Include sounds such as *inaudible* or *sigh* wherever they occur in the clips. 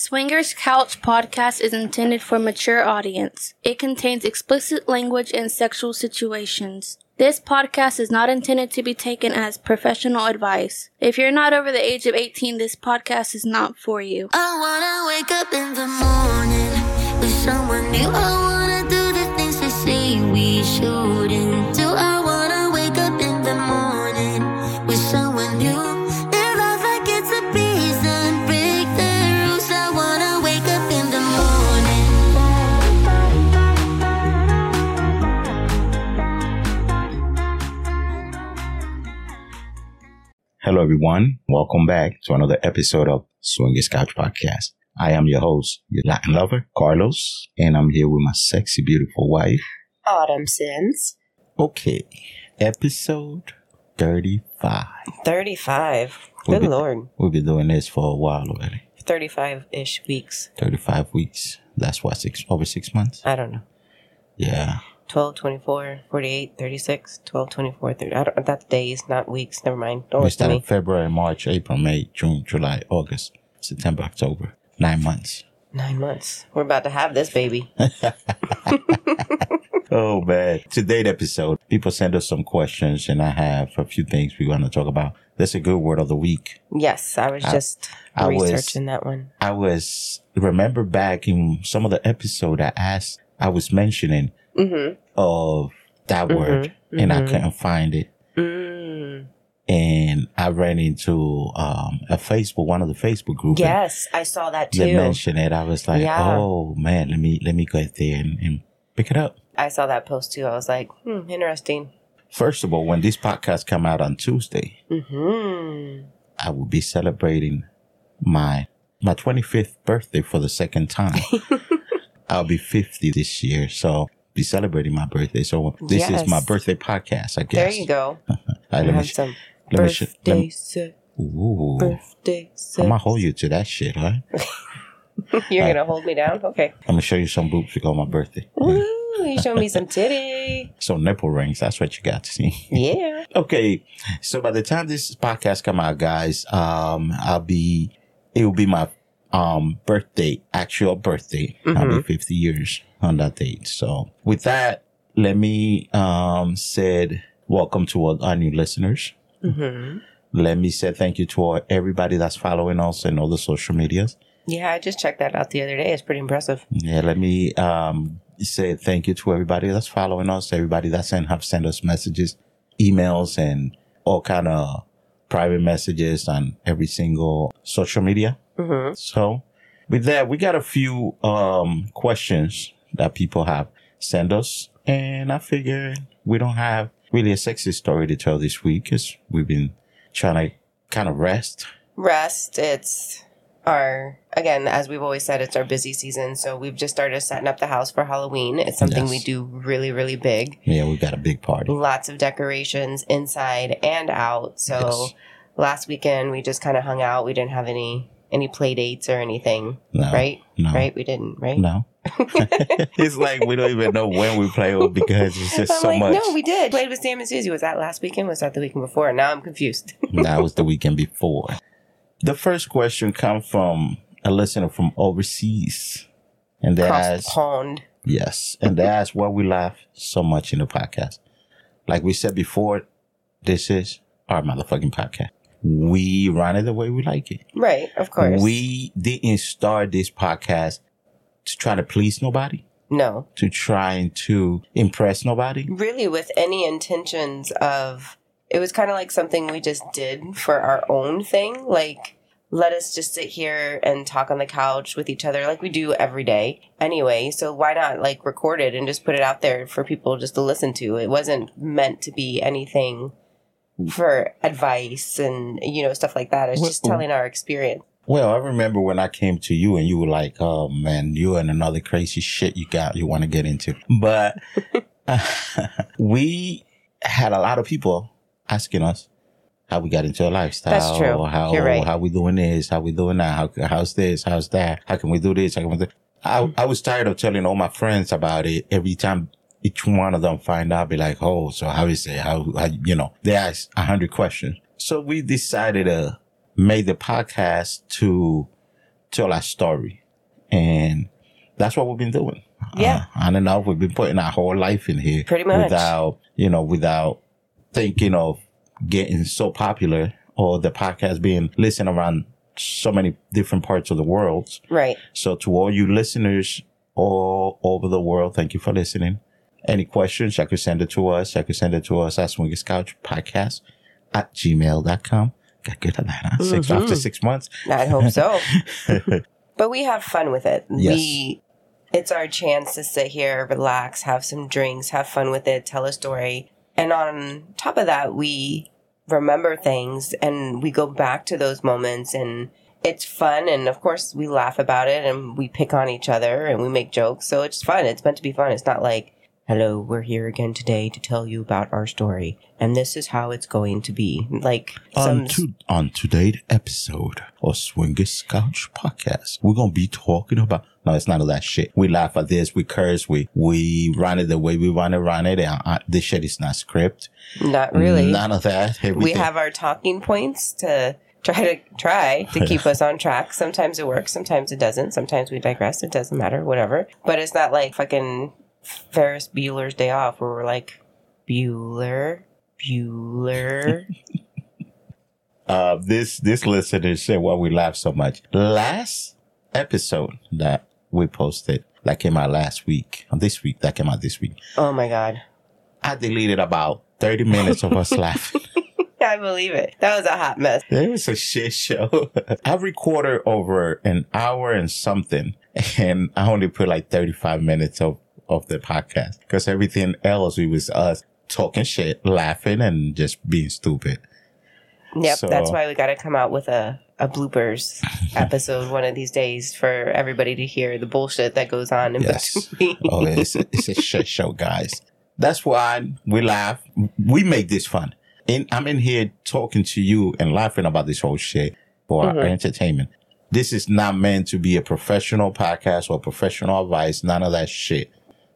Swingers Couch podcast is intended for mature audience. It contains explicit language and sexual situations. This podcast is not intended to be taken as professional advice. If you're not over the age of 18, this podcast is not for you. I wanna wake up in the morning with someone new. I wanna do the things they say we shouldn't Hello, everyone. Welcome back to another episode of Swingers Couch Podcast. I am your host, your Latin lover, Carlos, and I'm here with my sexy, beautiful wife. Autumn Sins. Okay, episode 35. 35. We'll Good be- lord. We've been doing this for a while already. 35 ish weeks. 35 weeks. That's what, six over six months? I don't know. Yeah. 12, 24, 48, 36, 12, 24, 30. I don't, that's days, not weeks. Never mind. Don't we started. February, March, April, May, June, July, August, September, October. Nine months. Nine months. We're about to have this baby. *laughs* *laughs* Oh man. Today's episode, people send us some questions and I have a few things we want to talk about. That's a good word of the week. Yes, I was I- just I was- researching that one. I was remember back in some of the episode I asked I was mentioning Mm of that word and I mhm. couldn't find it. Mm. And I ran into um a Facebook one of the Facebook groups. Yes, I saw that They too. mentioned it. I was like, Yeah. oh man, let me let me go there and, and pick it up. I saw that post too. I was like, hmm, interesting. First of all, when this podcast come out on Tuesday, hmm I will be celebrating my my 25th birthday for the second time. *laughs* I'll be 50 this year, so be celebrating my birthday. So this is my birthday podcast, I guess. There you go. *laughs* All right, let me have sh- some let me sh- let me- Ooh, Birthday. I'm gonna hold you to that shit, huh? *laughs* You're gonna hold me down? Okay. I'm gonna show you some boobs because my birthday. Woo, you show me some titty. *laughs* Some nipple rings. That's what you got to see. Yeah. Okay, so by the time this podcast come out, guys, um, I'll be it will be my um birthday, actual birthday. I'll be 50 years on that date. So with that, let me um said welcome to all our new listeners. hmm Let me say thank you to all, everybody that's following us and all the social medias. Yeah, I just checked that out the other day. It's pretty impressive. Yeah, let me um say thank you to everybody that's following us, everybody that sent have sent us messages, emails, and all kind of private messages on every single social media. Hmm So with that, we got a few um questions that people have sent us, and I figure we don't have really a sexy story to tell this week because we've been trying to kind of rest. Rest. It's our again, as we've always said, it's our busy season. So we've just started setting up the house for Halloween. It's something Yes. we do really, really big. Yeah, we've got a big party. Lots of decorations inside and out. So Yes. last weekend we just kind of hung out. We didn't have any any play dates or anything, No, right? No. Right? We didn't, right? No. *laughs* it's like we don't even know when we play it because it's just I'm so like, much. no, we did. Played with Sam and Susie. Was that last weekend? Was that the weekend before? Now I'm confused. *laughs* that was the weekend before. The first question comes from a listener from overseas. And they Across the ask, pond. yes, and they ask why we laugh so much in the podcast. Like we said before, this is our motherfucking podcast. We run it the way we like it. Right, of course. We didn't start this podcast to try to please nobody, no. to trying to impress nobody. Really, with any intentions of. It was kind of like something we just did for our own thing. Like, let us just sit here and talk on the couch with each other like we do every day anyway. So why not like record it and just put it out there for people just to listen to? It wasn't meant to be anything for advice and, you know, stuff like that. It's just telling our experience. Well, I remember when I came to you and you were like, "Oh man, you and another crazy shit you got you want to get into." But *laughs* we had a lot of people asking us how we got into a lifestyle. That's true. How You're right. how we doing this? How we doing that? How how's this? How's that? How can we do this? How can we do? I I was tired of telling all my friends about it every time. Each one of them find out, be like, "Oh, so how is it? How, how you know?" They ask a hundred questions. So we decided to make the podcast to tell our story. And that's what we've been doing. Yeah. Uh, on and off, we've been putting our whole life in here. Pretty much. Without, you know, without thinking of getting so popular or the podcast being listened around so many different parts of the world. Right. So to all you listeners all over the world, thank you for listening. Any questions, you could send it to us. You could send it to us at Swingers Couch Podcast at gmail.com. Got good at that, huh? Six, Mm-hmm. after six months. I hope so. *laughs* but we have fun with it. Yes. We it's our chance to sit here, relax, have some drinks, have fun with it, tell a story. And on top of that, we remember things and we go back to those moments and it's fun and of course we laugh about it and we pick on each other and we make jokes. So it's fun. It's meant to be fun. It's not like Hello, we're here again today to tell you about our story, and this is how it's going to be. Like some On, to, on today's episode of Swingers Couch Podcast, we're going to be talking about, no, it's none of that shit. We laugh at this, we curse, we, we run it the way we want to run it. And uh, this shit is not script. not really. None of that. we have our talking points to try to try to keep *laughs* us on track. Sometimes it works, sometimes it doesn't. Sometimes we digress. It doesn't matter, whatever. But it's not like fucking Ferris Bueller's Day Off, where we're like Bueller, Bueller. *laughs* uh, this this listener said why we laugh so much. Last episode that we posted that came out last week, this week that came out this week, oh my god, I deleted about thirty minutes of us *laughs* laughing. *laughs* I believe it. That was a hot mess. It was a shit show. I recorded over an hour and something, and I only put like thirty five minutes of of the podcast because everything else it was us talking shit, laughing, and just being stupid. Yep, So- that's why we got to come out with a a bloopers *laughs* episode one of these days for everybody to hear the bullshit that goes on in Yes. between. *laughs* oh, it's a, it's a shit show, guys. That's why we laugh. We make this fun. And I'm in here talking to you and laughing about this whole shit for our mm-hmm. entertainment. This is not meant to be a professional podcast or professional advice. None of that shit.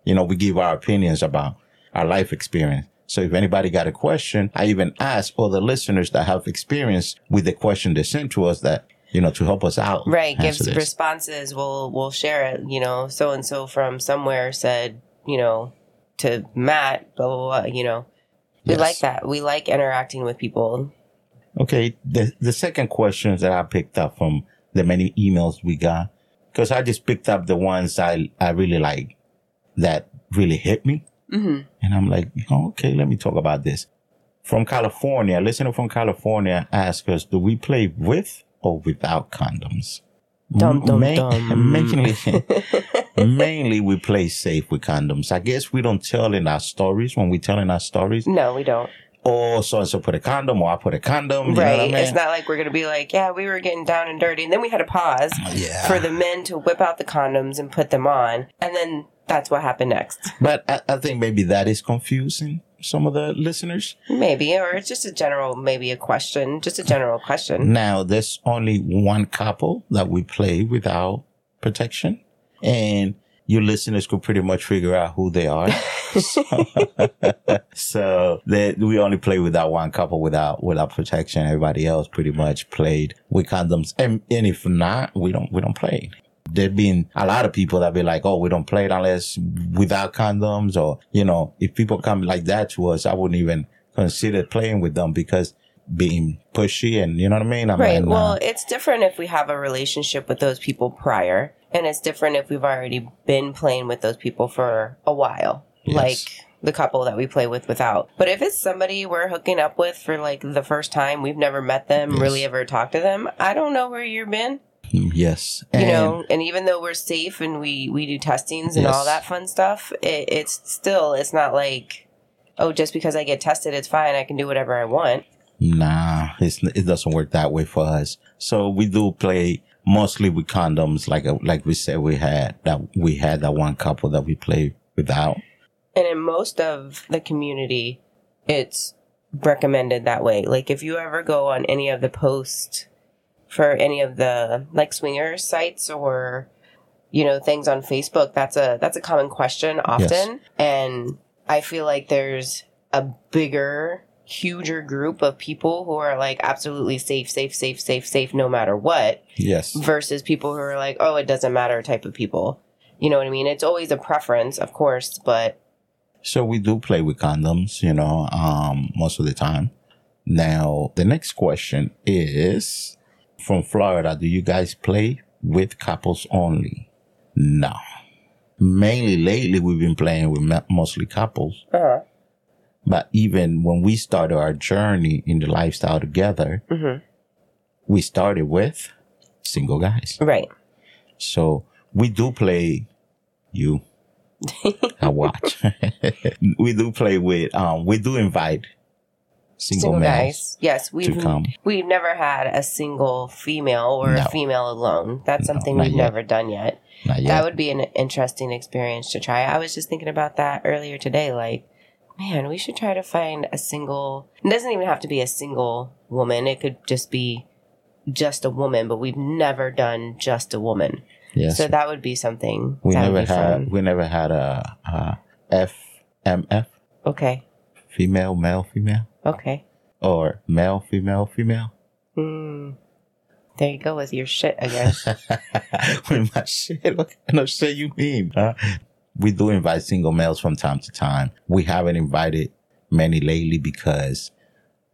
You know, we give our opinions about our life experience. So if anybody got a question, I even ask all the listeners that have experience with the question they sent to us that, you know, to help us out. right gives this. responses we'll we'll share it you know so and so from somewhere said you know to matt blah blah blah you know we Yes. like that we like interacting with people Okay, the the second questions that I picked up from the many emails we got, because I just picked up the ones I I really like that really hit me, mm-hmm. and I'm like, oh, okay, let me talk about this. From California, a listener from California asked us, do we play with or without condoms? Dum, dum, Ma- dum. *laughs* Mainly, *laughs* mainly we play safe with condoms. I guess we don't tell in our stories when we tell in our stories. no we don't Or so and so put a condom, or I put a condom. You know right what I mean? it's not like we're gonna be like yeah we were getting down and dirty and then we had to pause yeah. for the men to whip out the condoms and put them on and then that's what happened next But I, I think maybe that is confusing some of the listeners. maybe or it's just a general maybe a question just a general question Now, there's only one couple that we play without protection, and your listeners could pretty much figure out who they are. *laughs* so *laughs* so that we only play with that one couple without without protection. Everybody else pretty much played with condoms, and, and if not, we don't we don't play. There'd been a lot of people that be like, "Oh, we don't play it unless without condoms," or you know, if people come like that to us, I wouldn't even consider playing with them because being pushy and you know what I mean. I'm Right. like, Well, nah. it's different if we have a relationship with those people prior, and it's different if we've already been playing with those people for a while, Yes. like the couple that we play with without. But if it's somebody we're hooking up with for like the first time, we've never met them, Yes. really ever talked to them, I don't know where you've been. Yes, You And- know, and even though we're safe and we we do testings and Yes. all that fun stuff, it, it's still it's not like. Oh, just because I get tested, it's fine. I can do whatever I want. Nah, it's, it doesn't work that way for us. So we do play mostly with condoms, like uh, like we said we had that we had that one couple that we played without. And in most of the community, it's recommended that way. Like if you ever go on any of the posts for any of the like swinger sites or you know things on Facebook, that's a that's a common question often. And I feel like there's a bigger huger group of people who are like absolutely safe, safe, safe, safe, safe, no matter what, Yes. versus people who are like, oh, it doesn't matter type of people. You know what I mean? It's always a preference, of course, but So we do play with condoms, you know, um, most of the time. Now, the next question is from Florida. Do you guys play with couples only? No. Mainly lately, we've been playing with mostly couples. uh, But even when we started our journey in the lifestyle together, Mhm. we started with single guys. right. So we do play you. *laughs* I watch. *laughs* we do play with um we do invite single, Single guys. Yes, we've we've never had a single female or No. a female alone. That's No, something we've yet. never done yet. Not yet. That would be an interesting experience to try. I was just thinking about that earlier today. Like, man, we should try to find a single. It doesn't even have to be a single woman. It could just be just a woman. But we've never done just a woman, yes. so that would be something. we never had fun. we never had a, a FMF Okay, female male female okay. or male female female. Hmm. There you go with your shit again. *laughs* with my shit. What kind of shit you mean? Huh? We do invite single males from time to time. We haven't invited many lately because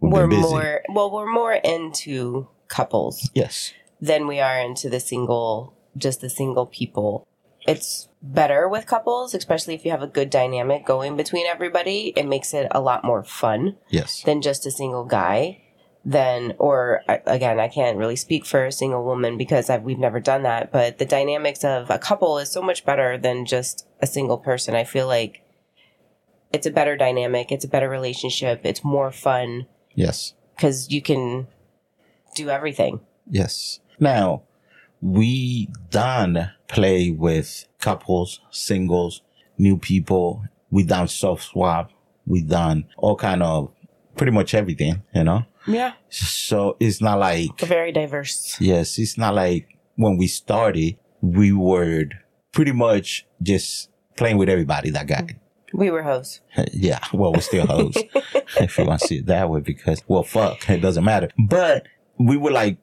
been busy. more well, we're more into couples. yes. than we are into the single, just the single people. It's better with couples, especially if you have a good dynamic going between everybody. It makes it a lot more fun Yes. than just a single guy. Then, or again, I can't really speak for a single woman because I've, we've never done that. But the dynamics of a couple is so much better than just a single person. I feel like it's a better dynamic. It's a better relationship. It's more fun Yes. because you can do everything. Yes. Now, we done play with couples, singles, new people. We done soft swap. We done all kind of pretty much everything, you know? Yeah. So it's not like Very diverse. Yes, it's not like when we started, we were pretty much just playing with everybody that got. We were hoes. *laughs* Yeah, well, we're still hoes, *laughs* if you want to see it that way, because, well, fuck, it doesn't matter. But we were like,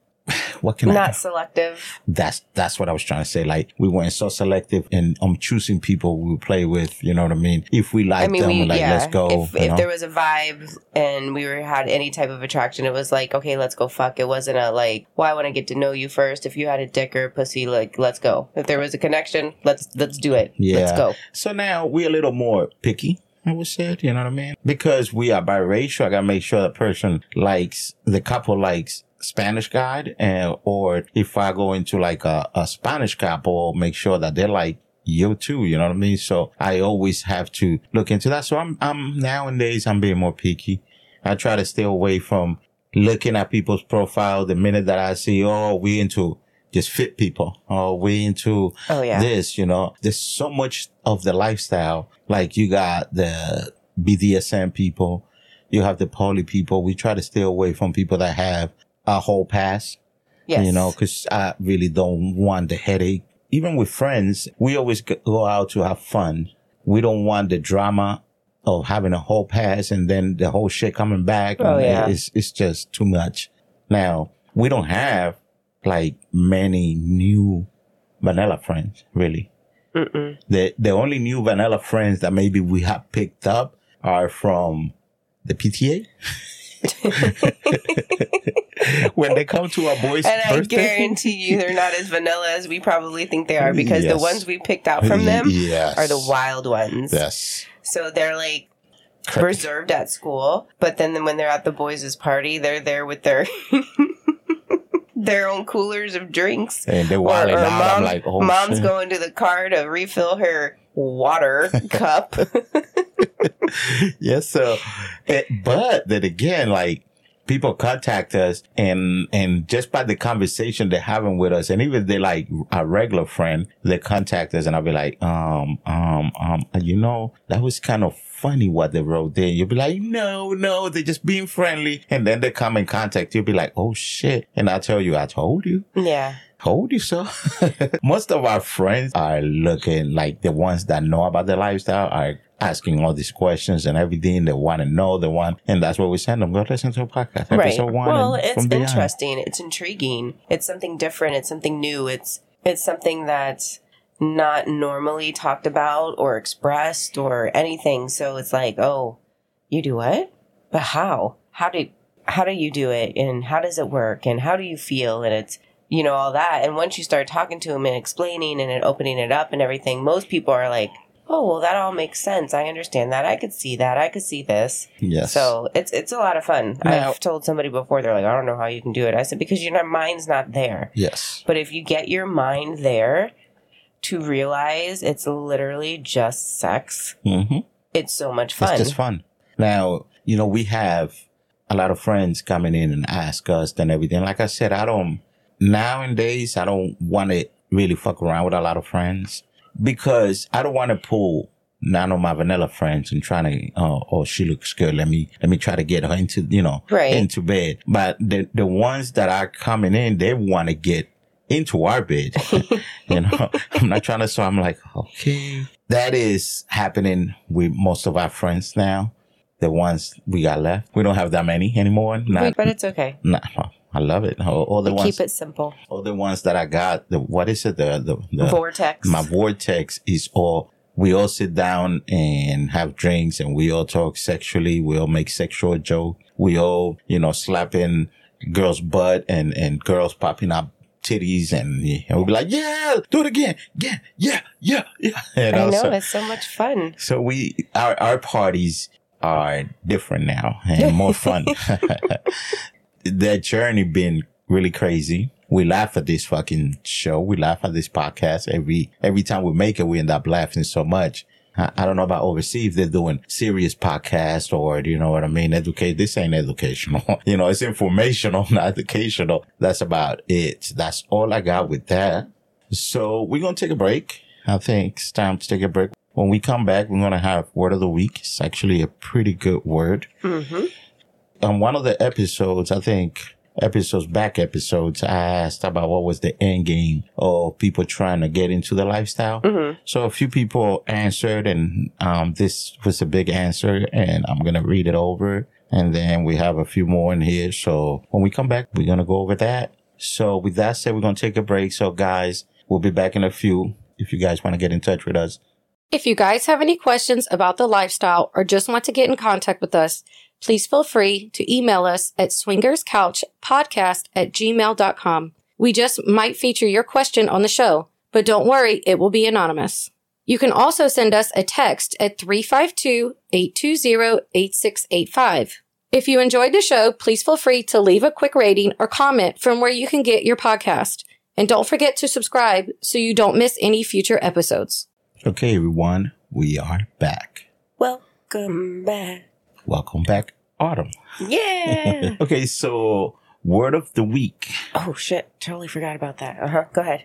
what can I? Not selective. That's that's what I was trying to say. Like we weren't so selective in um choosing people we play with. You know what I mean? If we like I mean, them, we like yeah. let's go. If, if there was a vibe and we were had any type of attraction, it was like, okay, let's go fuck. It wasn't a like, well, I want to get to know you first. If you had a dick or a pussy, like, let's go. If there was a connection, let's let's do it. Yeah. Let's go. So now we're a little more picky, I would say, you know what I mean? Because we are biracial, I gotta make sure the person likes, the couple likes Spanish guy, and, or if I go into like a, a Spanish couple, make sure that they like you too, you know what I mean? So I always have to look into that. So I'm, I'm nowadays, I'm being more picky. I try to stay away from looking at people's profile the minute that I see, oh, we into just fit people, or we into Oh yeah. this, you know, there's so much of the lifestyle. Like you got the BDSM people, you have the poly people. We try to stay away from people that have a whole pass, yes. you know, cause I really don't want the headache. Even with friends, we always go out to have fun. We don't want the drama of having a whole pass and then the whole shit coming back. Oh, yeah. It's, it's just too much. Now, we don't have like many new vanilla friends, really. Mm-mm. The the only new vanilla friends that maybe we have picked up are from the PTA. *laughs* *laughs* when they come to our boys' party. And I birthday, guarantee you, they're not as vanilla as we probably think they are because the ones we picked out from them yes. are the wild ones. Yes. So they're like Correct. reserved at school, but then when they're at the boys' party, they're there with their *laughs* their own coolers of drinks. And they're Or, wilding or out. I'm mom- like, oh, mom's shit. going to the car to refill her water *laughs* cup. *laughs* yes, so, it, but then again, like people contact us and, and just by the conversation they're having with us, and even they like a regular friend, they contact us and I'll be like, um, um, um, you know, that was kind of funny what they wrote there. You'll be like, no, no, they're just being friendly. And then they come in contact. You'll be like, oh shit. And I'll tell you, I told you. yeah. Told you so. *laughs* Most of our friends are looking like the ones that know about the lifestyle are asking all these questions and everything. They want to know. They want, and that's what we send them. Go listen to a podcast. right. Episode one. Well, it's interesting. It's intriguing. It's something different. It's something new. It's it's something that's not normally talked about or expressed or anything. So it's like, oh, you do what? But how? How did how do you do it? And how does it work? And how do you feel? And it's you know all that. And once you start talking to them and explaining and opening it up and everything, most people are like, oh, well, that all makes sense. I understand that. I could see that. I could see this. Yes. So it's it's a lot of fun. Now- I've told somebody before they're like, I don't know how you can do it. I said because your mind's not there. yes. But if you get your mind there to realize it's literally just sex, Mm-hmm. it's so much fun. It's just fun. Now, you know, we have a lot of friends coming in and ask us and everything. Like I said, I don't, nowadays, I don't want to really fuck around with a lot of friends because I don't want to pull none of my vanilla friends and trying to, oh, uh, oh, she looks good. Let me, let me try to get her into, you know, Right. into bed. But the, the ones that are coming in, they want to get into our bed. *laughs* you know, *laughs* I'm not trying to, so I'm like, okay. That is happening with most of our friends now. The ones we got left. We don't have that many anymore. Not, but it's okay. not I love it. All, the ones, keep it simple. all the ones that I got, the, what is it? The, the, the Vortex. my vortex is all we all sit down and have drinks and we all talk sexually we all make sexual joke we all you know slapping girls butt and and girls popping up titties and, and we'll be like yeah do it again yeah yeah yeah yeah *laughs* you I know, know so, it's so much fun. so we our our parties are different now and more fun *laughs* *laughs* that journey been really crazy. We laugh at this fucking show. We laugh at this podcast every every time we make it. We end up laughing so much. I, I don't know about overseas they're doing serious podcasts or you know what I mean. Educate. This ain't educational. *laughs* you know, it's informational, *laughs* not educational. That's about it. That's all I got with that. So we're gonna take a break. I think it's time to take a break. When we come back, we're gonna have word of the week. It's actually a pretty good word hmm on one of the episodes, I think episodes back episodes, I asked about what was the end game of people trying to get into the lifestyle. hmm So a few people answered and, um, this was a big answer and I'm going to read it over. And then we have a few more in here. So when we come back, we're going to go over that. So with that said, we're going to take a break. So guys, we'll be back in a few. If you guys want to get in touch with us, If you guys have any questions about the lifestyle or just want to get in contact with us, please feel free to email us at swingerscouchpodcast at gmail.com. We just might feature your question on the show, but don't worry, it will be anonymous. You can also send us a text at 352-820-8685. If you enjoyed the show, please feel free to leave a quick rating or comment from where you can get your podcast. And don't forget to subscribe so you don't miss any future episodes. okay, everyone, we are back. Welcome back. Welcome back, Autumn. Yeah. *laughs* Okay, so word of the week. oh shit! Totally forgot about that. Uh huh. Go ahead.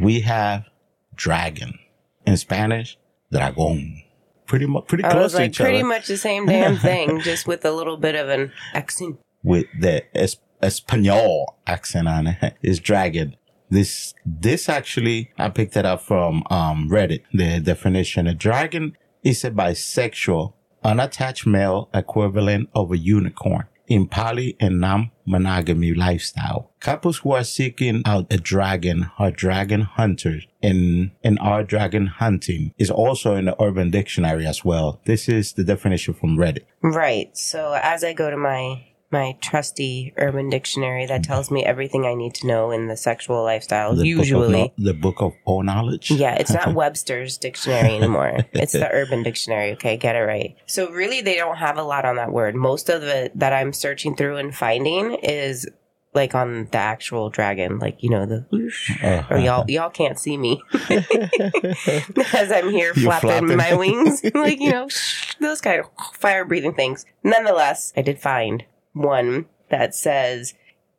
We have dragon. In Spanish, dragon. Pretty much, pretty I close was to like each pretty other. much the same damn thing, *laughs* just with a little bit of an accent. with the es- Espanol accent on it. *laughs* Is dragon. This, this actually, I picked it up from, um, Reddit. The definition, a dragon is a bisexual, unattached male equivalent of a unicorn in poly and non-monogamy lifestyle. Couples who are seeking out a dragon are dragon hunters and, and are dragon hunting is also in the urban dictionary as well. This is the definition from Reddit. Right. So as I go to my my trusty Urban Dictionary, that tells me everything I need to know in the sexual lifestyle. The usually. book kno- the book of all knowledge. Yeah, it's not Webster's dictionary *laughs* anymore. It's the Urban *laughs* Dictionary. Okay, get it right. So really, they don't have a lot on that word. Most of it that I'm searching through and finding is like on the actual dragon, like you know the whoosh. Uh, Or y'all, y'all can't see me *laughs* as I'm here flapping, flapping. my wings, like you know those kind of fire breathing things. Nonetheless, I did find one that says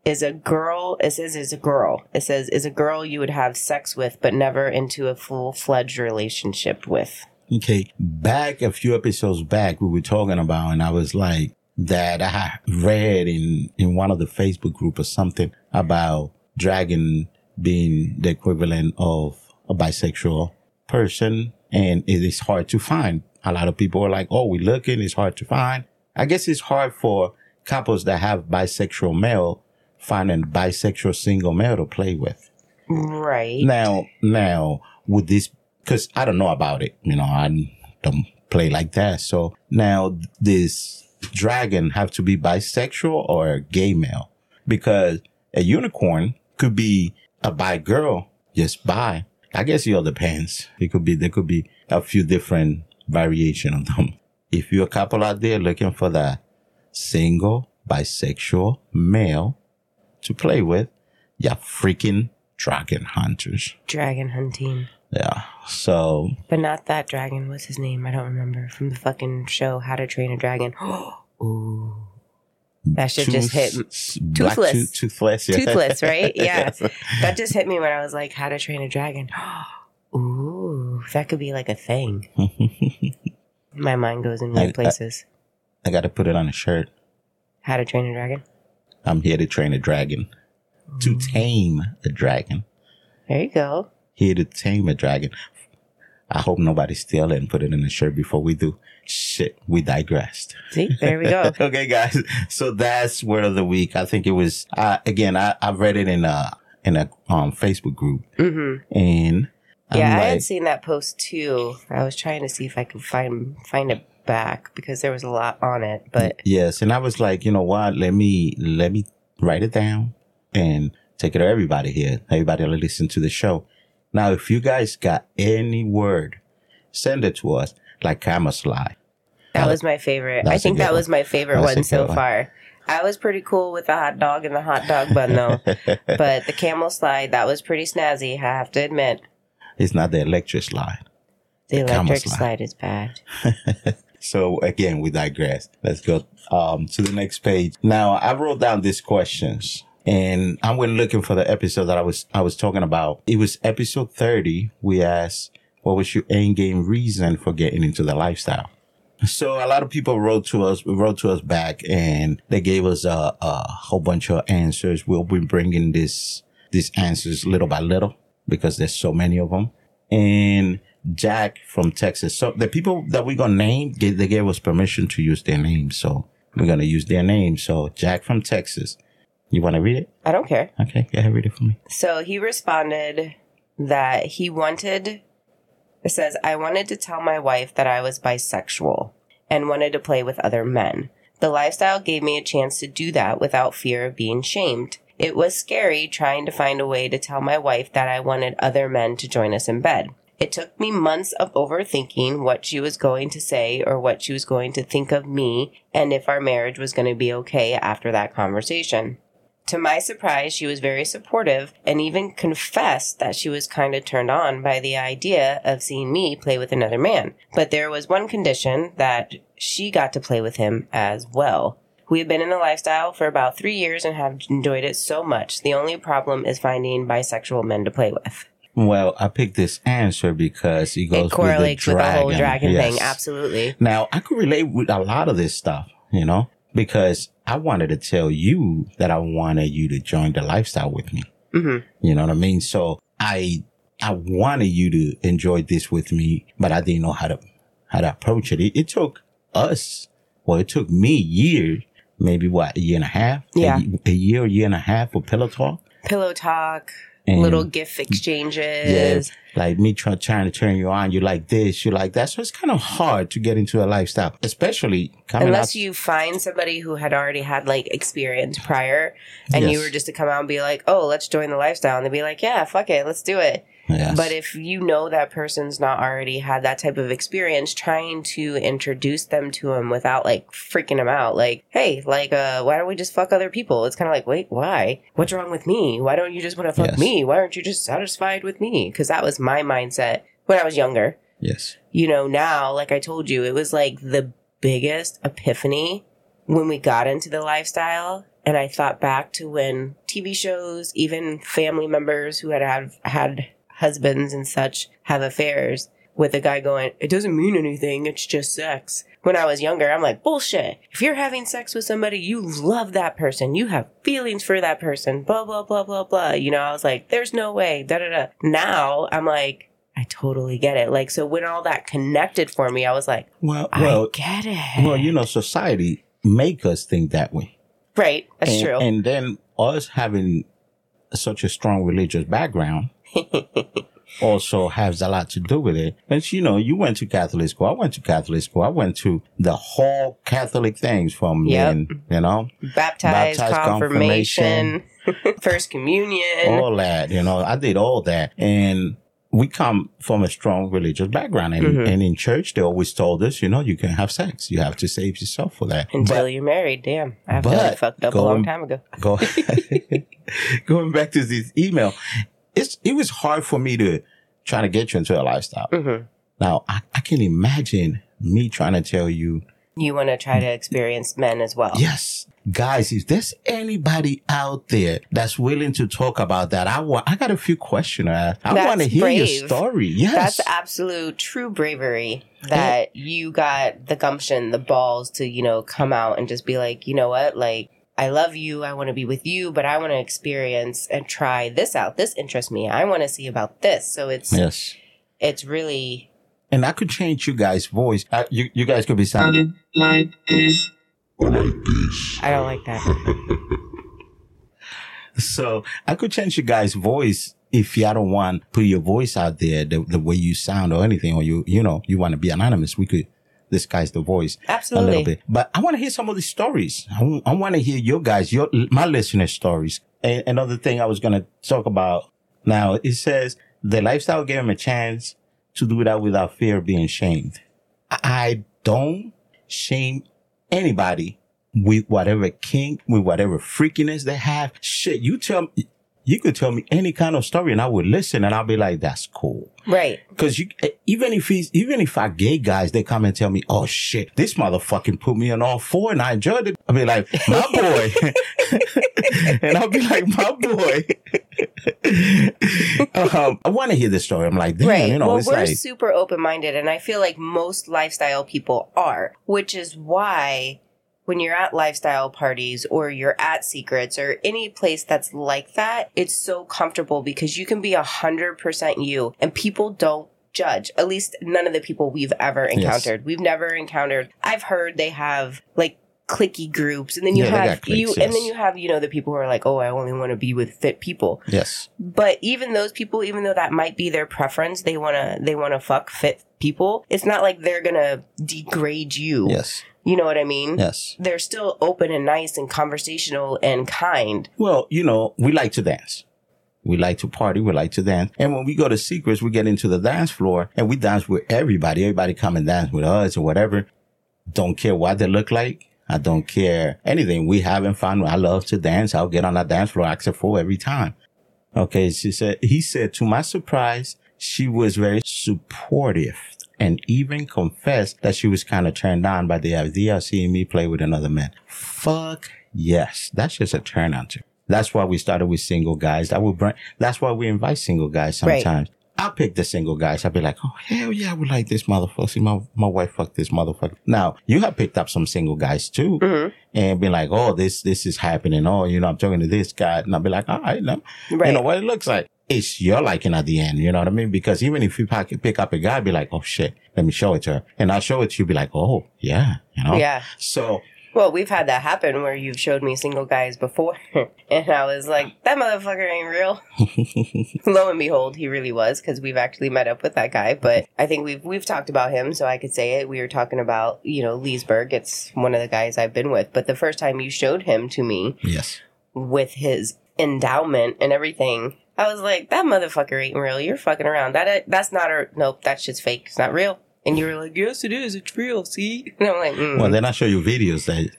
is a girl. It says is a girl. It says is a girl you would have sex with, but never into a full fledged relationship with. Okay, back a few episodes back, we were talking about, and I was like, that I read in, in one of the Facebook group or something about dragon being the equivalent of a bisexual person and it is hard to find. A lot of people are like, "Oh, we're looking. It's hard to find." I guess it's hard for couples that have bisexual male finding bisexual single male to play with. Right. Now, now with this, because I don't know about it, you know, I don't play like that. So now this dragon have to be bisexual or gay male because a unicorn could be a bi girl, just bi. I guess it all depends. It could be, there could be a few different variation of them. If you're a couple out there looking for that single bisexual male to play with, you're freaking dragon hunters. Dragon hunting. Yeah. So But not that dragon. What's his name? I don't remember. From the fucking show How to Train a Dragon. *gasps* Ooh. That shit just hit Toothless. tooth- toothless, yeah. Toothless, right? *laughs* Yeah. Yes. That just hit me when I was like, How to Train a Dragon. *gasps* Ooh, that could be like a thing. *laughs* My mind goes in weird places. I got to put it on a shirt. How to Train a Dragon. I'm here to train a dragon, to tame a dragon. There you go. Here to tame a dragon. I hope nobody steal it and put it in a shirt before we do. Shit, we digressed. See, there we go. *laughs* okay, guys. So that's word of the week. I think it was uh, again. I, I read it in a in a um, Facebook group, hmm and I'm Yeah, I like, had seen that post too. I was trying to see if I could find find back because there was a lot on it. But yes, and I was like, you know what? Let me let me write it down and take it to everybody here. Everybody that listen to the show. Now, if you guys got any word, send it to us like slide. that Oh, was my favorite. I think that one. was my favorite That's one so one. far. I was pretty cool with the hot dog and the hot dog bun though. *laughs* but the camel slide, that was pretty snazzy, I have to admit. it's not the electric slide. The The electric slide. slide is bad. *laughs* So again, we digress. Let's go um, to the next page. Now, I wrote down these questions, and I went looking for the episode that I was I was talking about. It was episode thirty. We asked, "What was your end game reason for getting into the lifestyle?" So a lot of people wrote to us, wrote to us back, and they gave us a, a whole bunch of answers. We'll be bringing this these answers little by little because there's so many of them. And Jack from Texas. So the people that we're gonna name, they, they gave us permission to use their names. So we're gonna use their names. So Jack from Texas. You want to read it? I don't care. Okay, go ahead, read it for me. So he responded that he wanted, it says, I wanted to tell my wife that I was bisexual and wanted to play with other men. The lifestyle gave me a chance to do that without fear of being shamed. It was scary trying to find a way to tell my wife that I wanted other men to join us in bed. It took me months of overthinking what she was going to say or what she was going to think of me and if our marriage was going to be okay after that conversation. To my surprise, she was very supportive and even confessed that she was kind of turned on by the idea of seeing me play with another man. But there was one condition that she got to play with him as well. We have been in the lifestyle for about three years and have enjoyed it so much. The only problem is finding bisexual men to play with. Well, I picked this answer because it goes it correlates with with the the whole dragon Yes. thing. Absolutely. Now, I could relate with a lot of this stuff, you know, because I wanted to tell you that I wanted you to join the lifestyle with me. hmm You know what I mean? So I, I wanted you to enjoy this with me, but I didn't know how to, how to approach it. It, it took us, well, it took me years, maybe what, a year and a half? Yeah. A, a year, a year and a half for pillow talk. Pillow talk, And little gift exchanges. like me try, trying to turn you on, you like this, you like that. So it's kind of hard to get into a lifestyle, especially coming Unless out. you find somebody who had already had like experience prior and you were just to come out and be like, oh, let's join the lifestyle. And they'd be like, yeah, fuck it, let's do it. Yes. But if you know that person's not already had that type of experience, trying to introduce them to him without like freaking him out, like, hey, like, uh, why don't we just fuck other people? It's kind of like, wait, why? What's wrong with me? Why don't you just want to fuck Yes. me? Why aren't you just satisfied with me? Because that was my mindset when I was younger yes. you know, now, like I told you, it was like the biggest epiphany when we got into the lifestyle. And I thought back to when TV shows, even family members who had had, had husbands and such have affairs with a guy going, it doesn't mean anything. It's just sex. When I was younger, I'm like, bullshit. If you're having sex with somebody, you love that person. You have feelings for that person. Blah, blah, blah, blah, blah. You know, I was like, there's no way. Da, da, da. Now I'm like, I totally get it. Like, so when all that connected for me, I was like, Well, I get it. well, you know, society make us think that way. right. That's and, true. And then us having such a strong religious background *laughs* also has a lot to do with it. And you know, you went to Catholic school. I went to Catholic school. I went to the whole Catholic things from Yep. being, you know, baptized, Baptized, confirmation, *laughs* *laughs* first communion. all that. You know, I did all that. And we come from a strong religious background. And, Mhm. and in church, they always told us, you know, you can have sex. You have to save yourself for that. until But you're married. Damn, I fucked up a long time ago. go going back to this email, it's it was hard for me to try to get you into a lifestyle. hmm Now I, I can imagine me trying to tell you, You want to try to experience men as well. yes, guys, if there's anybody out there that's willing to talk about that, I want I got a few questions. I, I want to hear your story. Yes. That's absolute true bravery that you got the gumption, the balls to, you know, come out and just be like, you know what? Like, I love you. I want to be with you, but I want to experience and try this out. This interests me. I want to see about this. So it's, yes. it's really, And I could change you guys' voice. Uh, you you guys could be sounding I don't like that. *laughs* So I could change you guys' voice if y'all don't want put your voice out there the, the way you sound or anything, or you you know you want to be anonymous. We could disguise the voice Absolutely. a little bit. But I want to hear some of the stories. I want to hear your guys, your my listeners' stories. And another thing I was going to talk about now it says the lifestyle gave him a chance to do that without fear of being shamed. I don't shame anybody with whatever kink, with whatever freakiness they have. Shit, you tell me, you could tell me any kind of story and I would listen and I'll be like, that's cool. Right. Cause you, eh, even if he's, even if I gay guys, they come and tell me, oh shit, this motherfucking put me on all four and I enjoyed it. I'll *laughs* *laughs* be like, my boy. and I'll be like, my boy. um, I want to hear the story. I'm like, damn, right. you know, well, we're like, super open minded, and I feel like most lifestyle people are, which is why when you're at lifestyle parties or you're at secrets or any place that's like that, it's so comfortable because you can be a hundred percent you, and people don't judge. At least none of the people we've ever Yes. encountered. We've never encountered. I've heard they have like clicky groups and then you Yeah, have cliques, you and then you have you know the people who are like oh i only want to be with fit people yes, but even those people, even though that might be their preference, they wanna they wanna fuck fit people. It's not like they're gonna degrade you. yes, You know what I mean? yes. They're still open and nice and conversational and kind. Well, you know, we like to dance. We like to party. We like to dance. And when we go to secrets, we get into the dance floor and we dance with everybody. Everybody come and dance with us or whatever. Don't care what they look like. I don't care anything. We having fun. I love to dance. I'll get on that dance floor, except for every time. Okay. She said, he said, to my surprise, she was very supportive and even confessed that she was kind of turned on by the idea of seeing me play with another man. Fuck yes. That's just a turn on to. That's why we started with single guys. That would bring, that's why we invite single guys Right. sometimes. I'll pick the single guys. I'll be like, oh, hell yeah, I would like this motherfucker. See, my, my wife fucked this motherfucker. Now, you have picked up some single guys too Mhm. and been like, oh, this, this is happening. Oh, you know, I'm talking to this guy. And I'll be like, all right, no, Right. you know what it looks like. It's your liking at the end. You know what I mean? Because even if you pick, pick up a guy, be like, oh shit, let me show it to her. And I'll show it to you, be like, oh, yeah, you know? Yeah. So, Well, we've had that happen where you've showed me single guys before, *laughs* and I was like, "That motherfucker ain't real." *laughs* Lo and behold, he really was because we've actually met up with that guy. But I think we've we've talked about him, so I could say it. We were talking about you know Leesburg. It's one of the guys I've been with. But the first time you showed him to me yes. with his endowment and everything, I was like, "That motherfucker ain't real. You're fucking around. That that's not a nope. That shit's fake. It's not real." And you were like, "Yes, it is. It's real." See? *laughs* And I'm like, mm. Well, then I show you videos that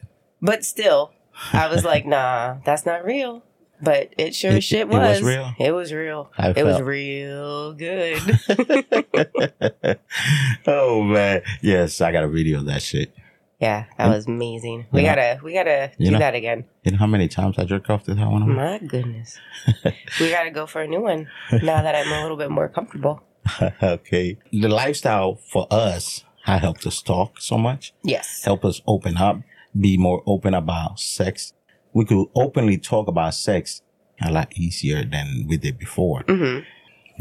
But still, I was *laughs* like, nah, that's not real. But it sure It- as shit it was was. real? It was real. I it was real good. *laughs* oh man. Yes, I got a video of that shit. Yeah, that was amazing. We know- gotta we gotta do know- that again. You know how many times I jerk off to that one? My goodness. *laughs* we gotta go for a new one now that I'm a little bit more comfortable. *laughs* okay. The lifestyle for us, how helped us talk so much. Yes. help us open up, be more open about sex. We could openly talk about sex a lot easier than we did before. hmm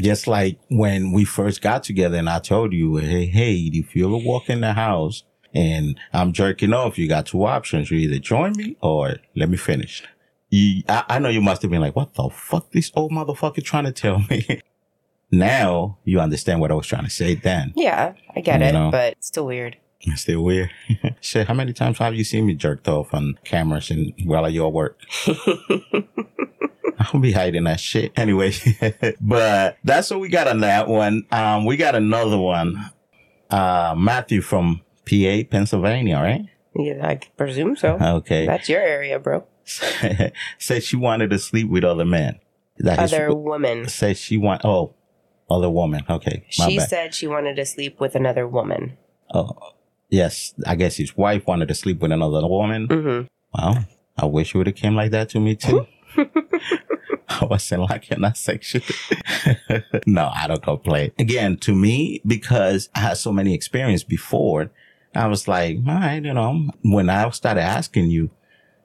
Just like when we first got together and I told you, hey, hey, if you ever walk in the house and I'm jerking off, you got two options. You either join me or let me finish. You, I, I know you must have been like, what the fuck this old motherfucker trying to tell me? *laughs* now you understand what I was trying to say then. Yeah, I get You it, know. but it's still weird. It's still weird. *laughs* Shit, how many times have you seen me jerked off on cameras and while I your work? *laughs* I'll be hiding that shit anyway. but that's what we got on that one. Um, we got another one. Uh, Matthew from PA, Pennsylvania, right? Yeah, I presume so. Okay. That's your area, bro. *laughs* Said she wanted to sleep with other men. That is- Other woman. said she want. Oh, other woman. Okay, She bad. said she wanted to sleep with another woman. oh, yes. I guess his wife wanted to sleep with another woman. Mm-hmm. Well, I wish it would have came like that to me too. *laughs* *laughs* I wasn't like in that section. no, I don't complain. Again, to me, because I had so many experience before, I was like, all right, you know, when I started asking you,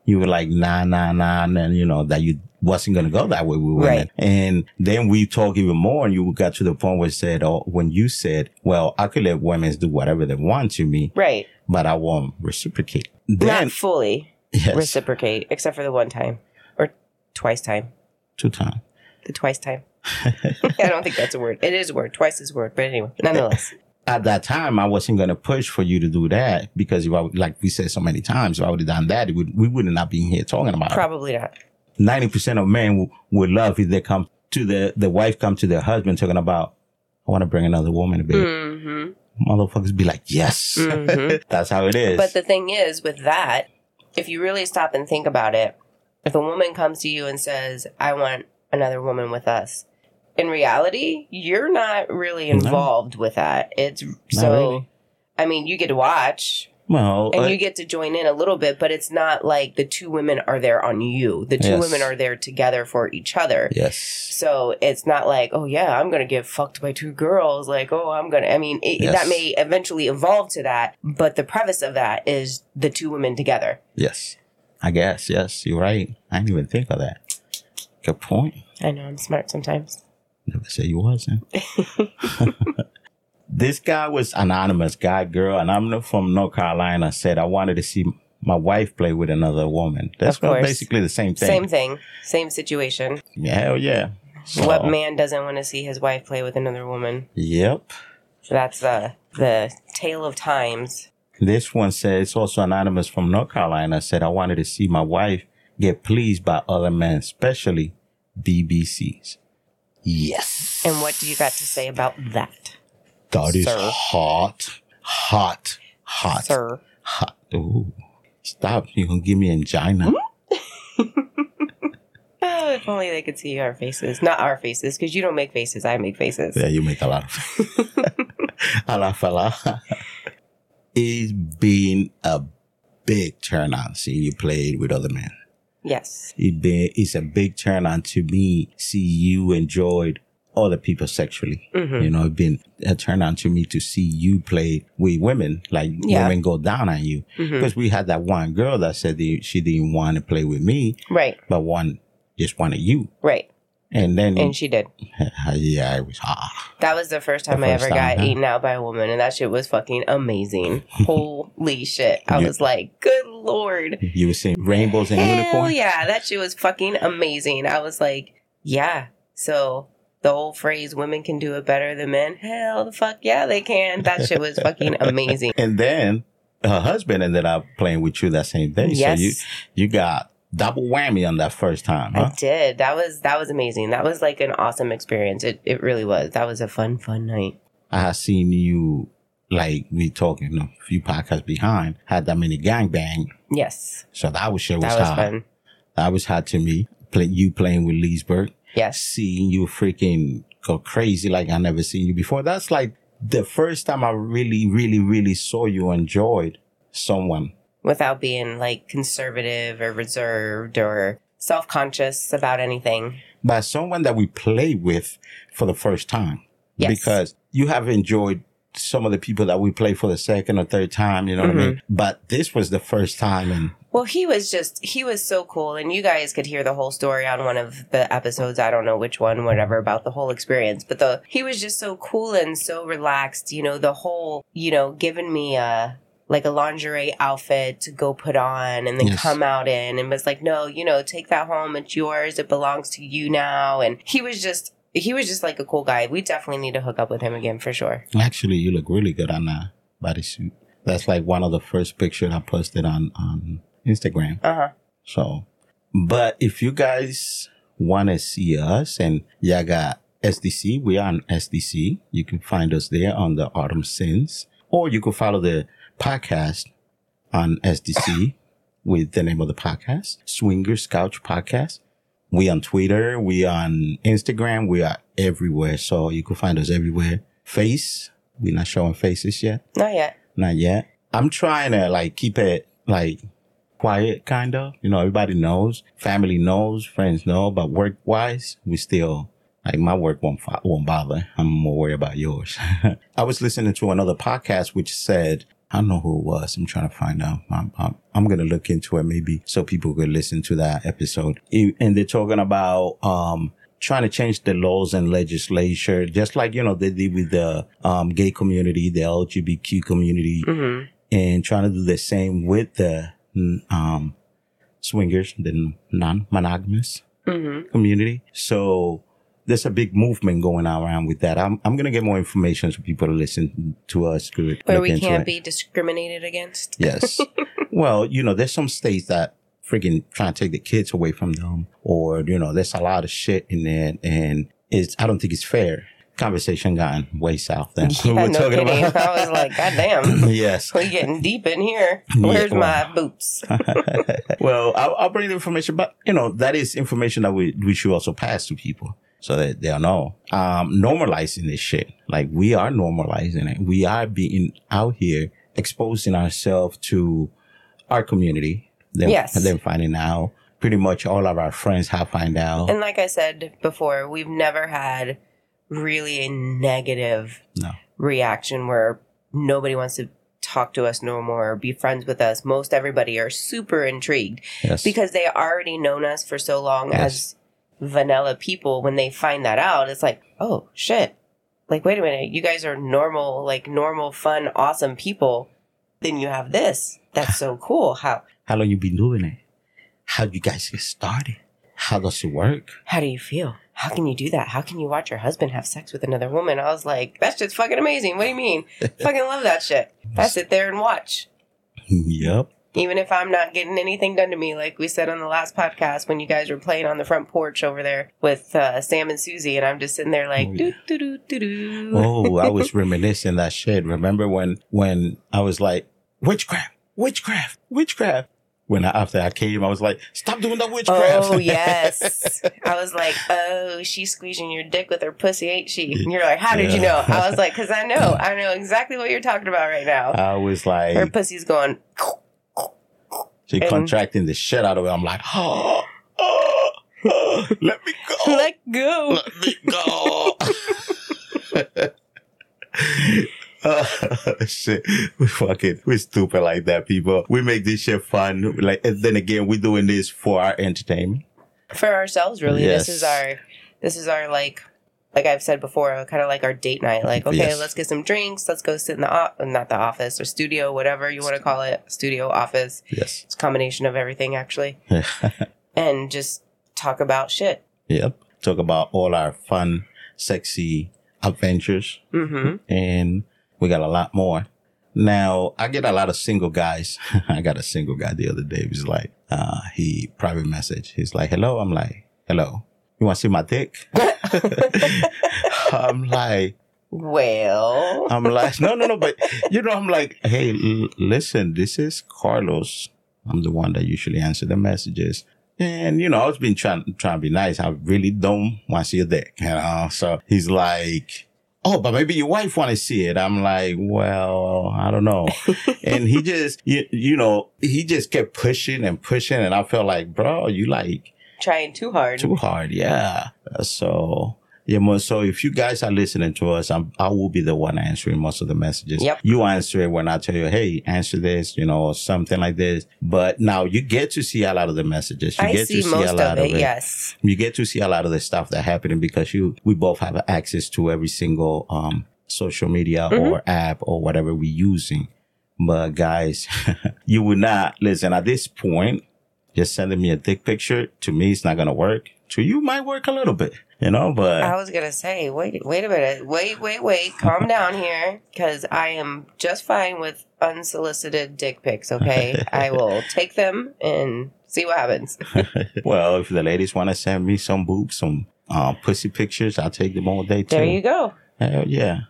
you were like, nah, nah, nah, and you know, that you wasn't going to go that way with women. Right. And then we talked even more and you got to the point where you said, oh, when you said, well, I could let women do whatever they want to me, Right. but I won't reciprocate. Then, Not fully yes, reciprocate, except for the one time or twice time. two time. The twice time. *laughs* I don't think that's a word. It is a word. Twice is a word. But anyway, nonetheless. At that time, I wasn't going to push for you to do that because if I, like we said so many times, if I would have done that, it would, we would not be here talking about it. Probably not. 90% of men w- would love if they come to the, the wife come to their husband talking about, I want to bring another woman to bed. Mm-hmm. Motherfuckers be like, yes. Mhm. *laughs* That's how it is. But the thing is, with that, if you really stop and think about it, if a woman comes to you and says, I want another woman with us, in reality, you're not really No. involved with that. It's so, really. I mean, you get to watch well, and uh, you get to join in a little bit, but it's not like the two women are there on you. The two Yes. women are there together for each other. yes. So it's not like, oh yeah, I'm gonna get fucked by two girls. Like, oh, I'm gonna. I mean, it, Yes. that may eventually evolve to that, but the preface of that is the two women together. Yes. I guess. Yes. You're right. I didn't even think of that. Good point. I know I'm smart sometimes. Never say you wasn't. *laughs* this guy was anonymous guy, girl, and I'm from North Carolina. Said I wanted to see my wife play with another woman. That's Of basically the same thing. Same thing, same situation. Yeah, hell yeah. So, What man doesn't want to see his wife play with another woman? Yep. So that's the the tale of times. This one says it's also anonymous from North Carolina. Said I wanted to see my wife get pleased by other men, especially BBCs. Yes. And what do you got to say about that, That is Sir. hot, hot, hot, sir? hot. Ooh. Stop! You gonna give me angina? Hmm? *laughs* Oh, if only they could see our faces. Not our faces, because you don't make faces. I make faces. Yeah, you make a lot of a lot, fella. It's been a big turn on seeing you played with other men. Yes. It been it's a big turn on to me see you enjoyed other people sexually. Mhm. You know, it's been a turn on to me to see you play with women, like Yeah. women go down on you. Mhm. Because we had that one girl that said that she didn't want to play with me, Right. but one just wanted you. Right. And then, And she did. *laughs* yeah, it was hot. That was the first time The I ever time, got huh? eaten out by a woman, and that shit was fucking amazing. *laughs* Holy shit. I You- was like, good lord. You were seeing rainbows and Hell unicorns. yeah. That shit was fucking amazing. I was like, yeah. So the whole phrase, women can do it better than men. Hell the fuck yeah, they can. That shit was fucking *laughs* amazing. And then her husband ended up playing with you that same day. Yes. So you you got double whammy on that first time, huh? I did. That was that was amazing. That was like an awesome experience. It it really was. That was a fun, fun night. I have seen you like we talking a few podcasts behind had that many gangbang. Yes. So that was shit was, That was hot. fun. That was hot to me. Play you playing with Leesburg, Yes. seeing you freaking go crazy like I never seen you before. That's like the first time I really, really, really saw you enjoyed someone. Without being like conservative or reserved or self conscious about anything. by someone that we play with for the first time. Yes. Because you have enjoyed some of the people that we play for the second or third time, you know what I mean? Mm-hmm. But this was the first time and Well, he was just, he was so cool. And you guys could hear the whole story on one of the episodes. I don't know which one, whatever, about the whole experience. But the, he was just so cool and so relaxed. You know, the whole, you know, giving me a, like a lingerie outfit to go put on and then Yes. come out in and was like, no, you know, take that home. It's yours. It belongs to you now. And he was just, he was just like a cool guy. We definitely need to hook up with him again for sure. actually you look really good on that bodysuit. That's like one of the first pictures I posted on, on Instagram. Uh huh. So, but if you guys want to see us and y'all got SDC, we are on SDC. You can find us there on the Autumn Sins, or you can follow the podcast on SDC with the name of the podcast, Swingers Couch Podcast. We on Twitter, we on Instagram, we are everywhere. So you can find us everywhere. Face, we're not showing faces yet. Not yet. Not yet. I'm trying to like keep it like quiet, kind of. You know, everybody knows, family knows, friends know, but work wise, we still like my work won't won't bother. I'm more worried about yours. *laughs* I was listening to another podcast which said. I don't know who it was. I'm trying to find out. I'm, I'm, I'm going to look into it maybe so people could listen to that episode. And they're talking about, um, trying to change the laws and legislature, just like, you know, they did with the, um, gay community, the LGBTQ community Mm-hmm. and trying to do the same with the um, swingers, the non-monogamous Mm-hmm. community. So there's a big movement going on around with that. I'm I'm gonna get more information so people to listen to us. Where we can't it. be discriminated against. Yes. *laughs* well, you know, there's some states that freaking trying to take the kids away from them, or you know, there's a lot of shit in there, and it's I don't think it's fair. Conversation gotten way south than we *laughs* Yeah, were no talking kidding. about. I was like, God damn. *laughs* yes. We're getting deep in here. Where's well. my boots? well, I'll, I'll bring the information, but you know, that is information that we, we should also pass to people so that they'll know. Um, normalizing this shit. Like we are normalizing it. We are being out here exposing ourselves to our community. Then, Yes. And then finding out pretty much all of our friends have find out. And like I said before, we've never had really a negative no. reaction where nobody wants to talk to us no more or be friends with us. Most everybody are super intrigued Yes. because they already known us for so long Yes. as vanilla people. When they find that out, it's like, oh shit. Like, wait a minute, you guys are normal, like normal, fun, awesome people. Then you have this. That's so cool. How how long you been doing it? How do you guys get started? How does it work? how do you feel? How can you do that? How can you watch your husband have sex with another woman? I was like, that's just fucking amazing. What do you mean? *laughs* fucking love that shit. I sit there and watch. yep. Even if I'm not getting anything done to me, like we said on the last podcast when you guys were playing on the front porch over there with uh, Sam and Susie, and I'm just sitting there like, Oh, doo yeah. doo doo doo doo. Oh, I was *laughs* reminiscing that shit. Remember when when I was like witchcraft, witchcraft, witchcraft. When I, after I came, I was like, stop doing that witchcraft. Oh yes, *laughs* I was like, oh, she's squeezing your dick with her pussy, ain't she? And you're like, how did you know? I was like, because I know, *laughs* I know exactly what you're talking about right now. I was like, Her pussy's going. She and- contracting the shit out of it. I'm like, oh, oh, oh, let me go, Let go. let me go. Uh, *laughs* shit, we fucking, we stupid like that, people. We make this shit fun. Like, and then again, we're doing this for our entertainment. for ourselves really Yes. this is our this is our like like i've said before kind of like our date night like okay Yes. let's get some drinks let's go sit in the o- not the office or studio whatever you want to call it studio office Yes. it's a combination of everything actually *laughs* and just talk about shit Yep. Talk about all our fun, sexy adventures. mm-hmm And we got a lot more. Now, I get a lot of single guys. *laughs* I got a single guy the other day. He was like, uh, he private message. He's like, hello. I'm like, hello. You want to see my dick? *laughs* *laughs* I'm like, well I'm like, no, no, no. But, you know, I'm like, hey, l- listen, this is Carlos. I'm the one that usually answer the messages. And, you know, I was been trying, trying to be nice. I really don't want to see a dick, you know? So he's like, oh, but maybe your wife want to see it. I'm like, well, I don't know. *laughs* and he just, you, you know, he just kept pushing and pushing. And I felt like, bro, you like, trying too hard too hard. Yeah. So Yeah, so if you guys are listening to us, I'm, I will be the one answering most of the messages. Yep. You answer it when I tell you, hey, answer this, you know, or something like this. But now you get to see a lot of the messages. You I get see to see most a lot of it, yes. You get to see a lot of the stuff that happening because you, we both have access to every single, um, social media Mm-hmm. or app or whatever we're using. But guys, *laughs* you would not listen at this point. Just sending me a dick picture to me, it's not gonna work. To you, might work a little bit, you know. But I was gonna say, wait, wait a minute, wait, wait, wait, calm down here, because I am just fine with unsolicited dick pics. Okay, *laughs* I will take them and see what happens. *laughs* well, if the ladies want to send me some boobs, some uh, pussy pictures, I'll take them all day too. There you go. Hell yeah.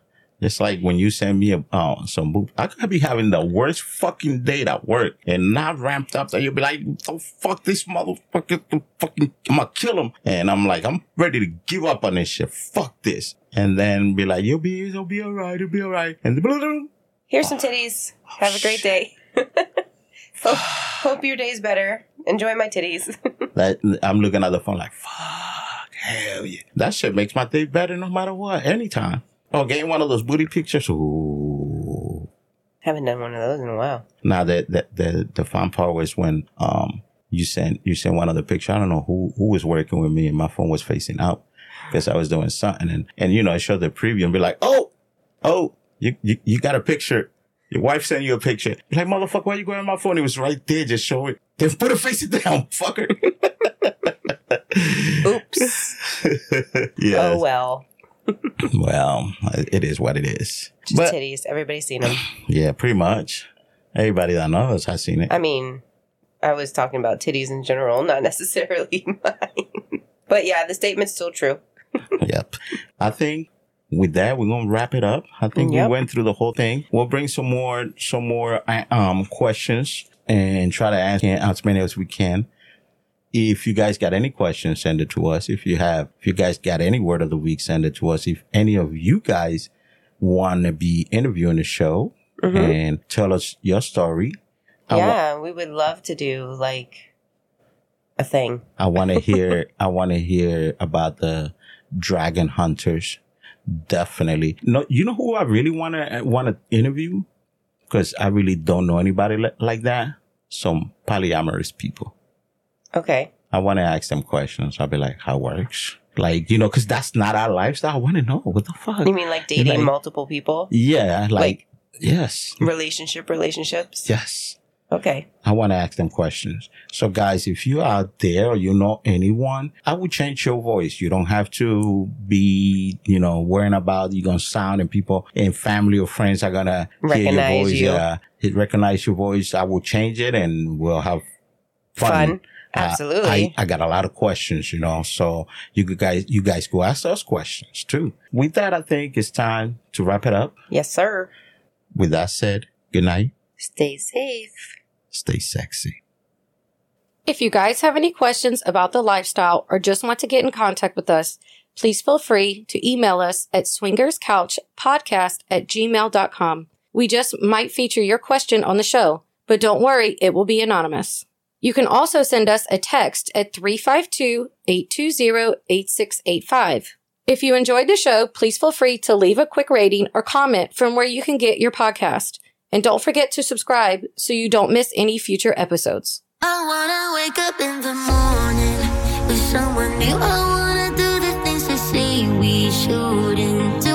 Just like when you send me a, uh, some boobs, I could be having the worst fucking day at work and not ramped up that you'll be like, oh, fuck this motherfucker, the fucking, I'm gonna kill him. And I'm like, I'm ready to give up on this shit. Fuck this. And then be like, you'll be, it'll be alright, it'll be alright. And the Here's some titties. Have a great day. *laughs* hope, hope your day's better. Enjoy my titties. *laughs* that I'm looking at the phone like, fuck, hell yeah. That shit makes my day better no matter what, anytime. Oh, getting one of those booty pictures. Ooh. Haven't done one of those in a while. Now the the the, the fun part was when um you sent you sent one of the picture. I don't know who who was working with me, and my phone was facing out because I was doing something, and and you know I showed the preview and be like, oh oh you you, you got a picture. Your wife sent you a picture. You're like motherfucker, why you going on my phone? It was right there. Just show it. Then put a face it down, fucker. *laughs* Oops. *laughs* yes. Oh well. *laughs* Well, it is what it is. Just But titties. Everybody's seen them. *sighs* yeah, pretty much. Everybody that knows has seen it. I mean, I was talking about titties in general, not *laughs* necessarily mine. But yeah, the statement's still true. *laughs* yep. I think with that we're gonna wrap it up. I think Yep. we went through the whole thing. We'll bring some more some more uh, um questions and try to ask as many as we can. If you guys got any questions, send it to us. If you have, if you guys got any word of the week, send it to us. If any of you guys want to be interviewing the show Mhm. and tell us your story, I wa- yeah, we would love to do like a thing. I want to *laughs* hear. I want to hear about the dragon hunters. Definitely. No, you know who I really want to want to interview because I really don't know anybody li- like that. Some polyamorous people. Okay. I want to ask them questions. I'll be like, "How works?" Like you know, because that's not our lifestyle. I want to know what the fuck. You mean like dating Like- multiple people? yeah, like, Like- yes, Relationship relationships? yes. Okay. I want to ask them questions. So guys, if you are there or you know anyone, I would change your voice. You don't have to be, you know, worrying about you're going to sound and people and family or friends are going to hear your Recognize voice. you. Yeah. It recognize your voice. I will change it and we'll have fun. Fun. Uh, Absolutely. I, I got a lot of questions, you know, so you guys, you guys go ask us questions too. With that, I think it's time to wrap it up. yes, sir. With that said, good night. Stay safe. Stay sexy. If you guys have any questions about the lifestyle or just want to get in contact with us, please feel free to email us at swingerscouchpodcast at gmail.com. We just might feature your question on the show, but don't worry, it will be anonymous. You can also send us a text at 352 820 8685. If you enjoyed the show, please feel free to leave a quick rating or comment from where you can get your podcast. And don't forget to subscribe so you don't miss any future episodes. I wanna wake up in the morning with someone new. I wanna do the things say we shouldn't do.